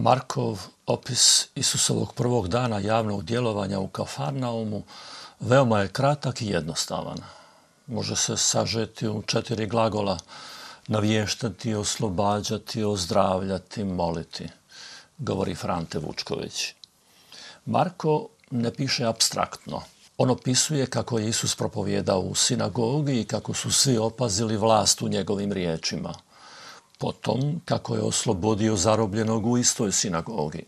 Markov opis Isusovog prvog dana javnog djelovanja u Kafarnaumu veoma je kratak i jednostavan. Može se sažeti u četiri glagola navještati, oslobađati, ozdravljati, moliti, govori Frante Vučković. Marko ne piše abstraktno. On opisuje kako je Isus propovjedao u sinagogi i kako su svi opazili vlast u njegovim riječima – potom kako je oslobodio zarobljenog u istoj sinagogi,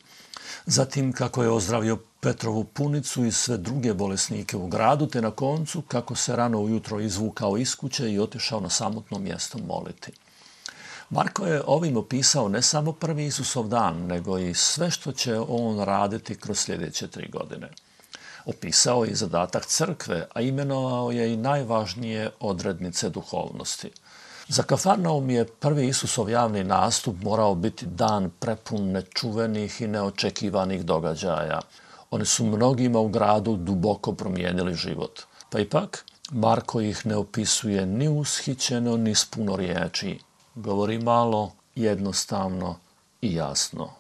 zatim kako je ozdravio Petrovu punicu i sve druge bolesnike u gradu, te na koncu kako se rano ujutro izvukao iz kuće i otišao na samotno mjesto moliti. Marko je ovim opisao ne samo prvi Isusov dan, nego i sve što će on raditi kroz sljedeće tri godine. Opisao je zadatak crkve, a imenovao je i najvažnije odrednice duhovnosti – za Kafarnaum je prvi Isusov javni nastup morao biti dan prepun nečuvenih i neočekivanih događaja. Oni su mnogima u gradu duboko promijenili život. Pa ipak, Marko ih ne opisuje ni ushićeno, ni s puno riječi. Govori malo, jednostavno i jasno.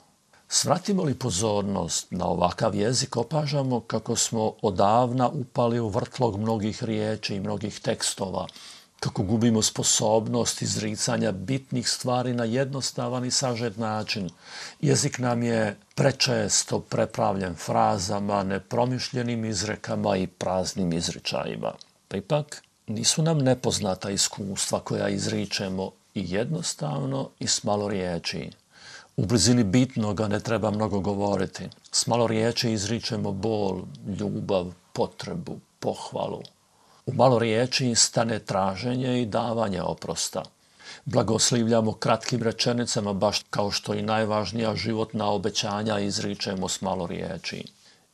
Svratimo li pozornost na ovakav jezik, opažamo kako smo odavna upali u vrtlog mnogih riječi i mnogih tekstova, kako gubimo sposobnost izricanja bitnih stvari na jednostavan i sažet način. Jezik nam je prečesto prepravljen frazama, nepromišljenim izrekama i praznim izričajima. Pa ipak, nisu nam nepoznata iskustva koja izričemo i jednostavno i s malo riječi. U blizini bitnoga ne treba mnogo govoriti. S malo riječi izričemo bol, ljubav, potrebu, pohvalu. U malo riječi stane traženje i davanje oprosta. Blagoslivljamo kratkim rečenicama, baš kao što i najvažnija životna obećanja izričemo s malo riječi.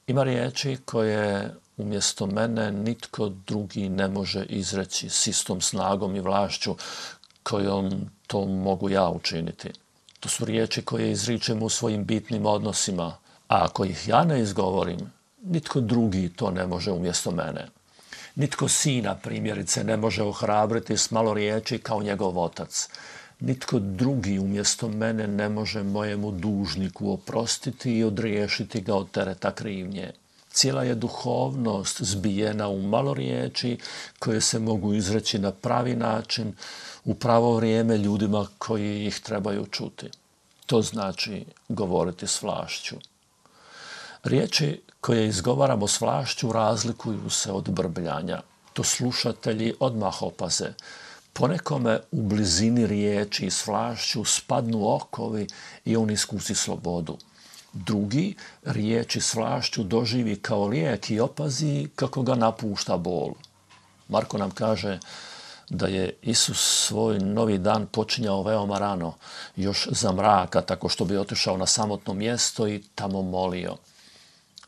Ima riječi koje umjesto mene nitko drugi ne može izreći s istom snagom i vlašću kojom to mogu ja učiniti. To su riječi koje izričemo u svojim bitnim odnosima, a ako ih ja ne izgovorim, nitko drugi to ne može umjesto mene. Nitko sina, primjerice, ne može ohrabriti s malo riječi kao njegov otac. Nitko drugi umjesto mene ne može mojemu dužniku oprostiti i odriješiti ga od tereta krivnje. Cijela je duhovnost zbijena u malo riječi koje se mogu izreći na pravi način u pravo vrijeme ljudima koji ih trebaju čuti. To znači govoriti s vlašću. Riječi koje izgovaramo s vlašću razlikuju se od brbljanja. To slušatelji odmah opaze. Ponekome u blizini riječi s vlašću spadnu okovi i on iskusi slobodu. Drugi riječi s vlašću doživi kao lijek i opazi kako ga napušta bol. Marko nam kaže da je Isus svoj novi dan počinjao veoma rano, još za mraka, tako što bi otišao na samotno mjesto i tamo molio.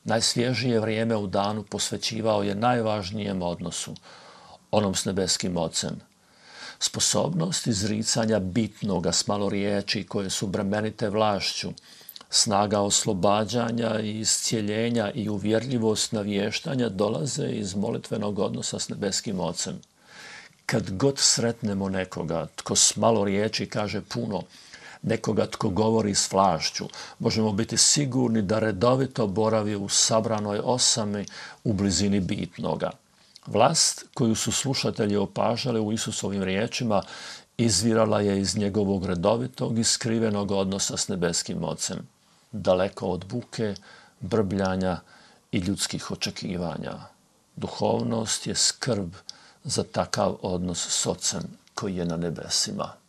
Najsvježije vrijeme u danu posvećivao je najvažnijem odnosu, onom s nebeskim ocem. Sposobnost izricanja bitnoga s malo riječi koje su bremenite vlašću, snaga oslobađanja i iscijeljenja i uvjerljivost navještanja dolaze iz molitvenog odnosa s nebeskim ocem. Kad god sretnemo nekoga tko s malo riječi kaže puno, nekoga tko govori s vlašću. Možemo biti sigurni da redovito boravi u sabranoj osami u blizini bitnoga. Vlast koju su slušatelji opažali u Isusovim riječima izvirala je iz njegovog redovitog i skrivenog odnosa s nebeskim ocem, daleko od buke, brbljanja i ljudskih očekivanja. Duhovnost je skrb za takav odnos s ocem koji je na nebesima.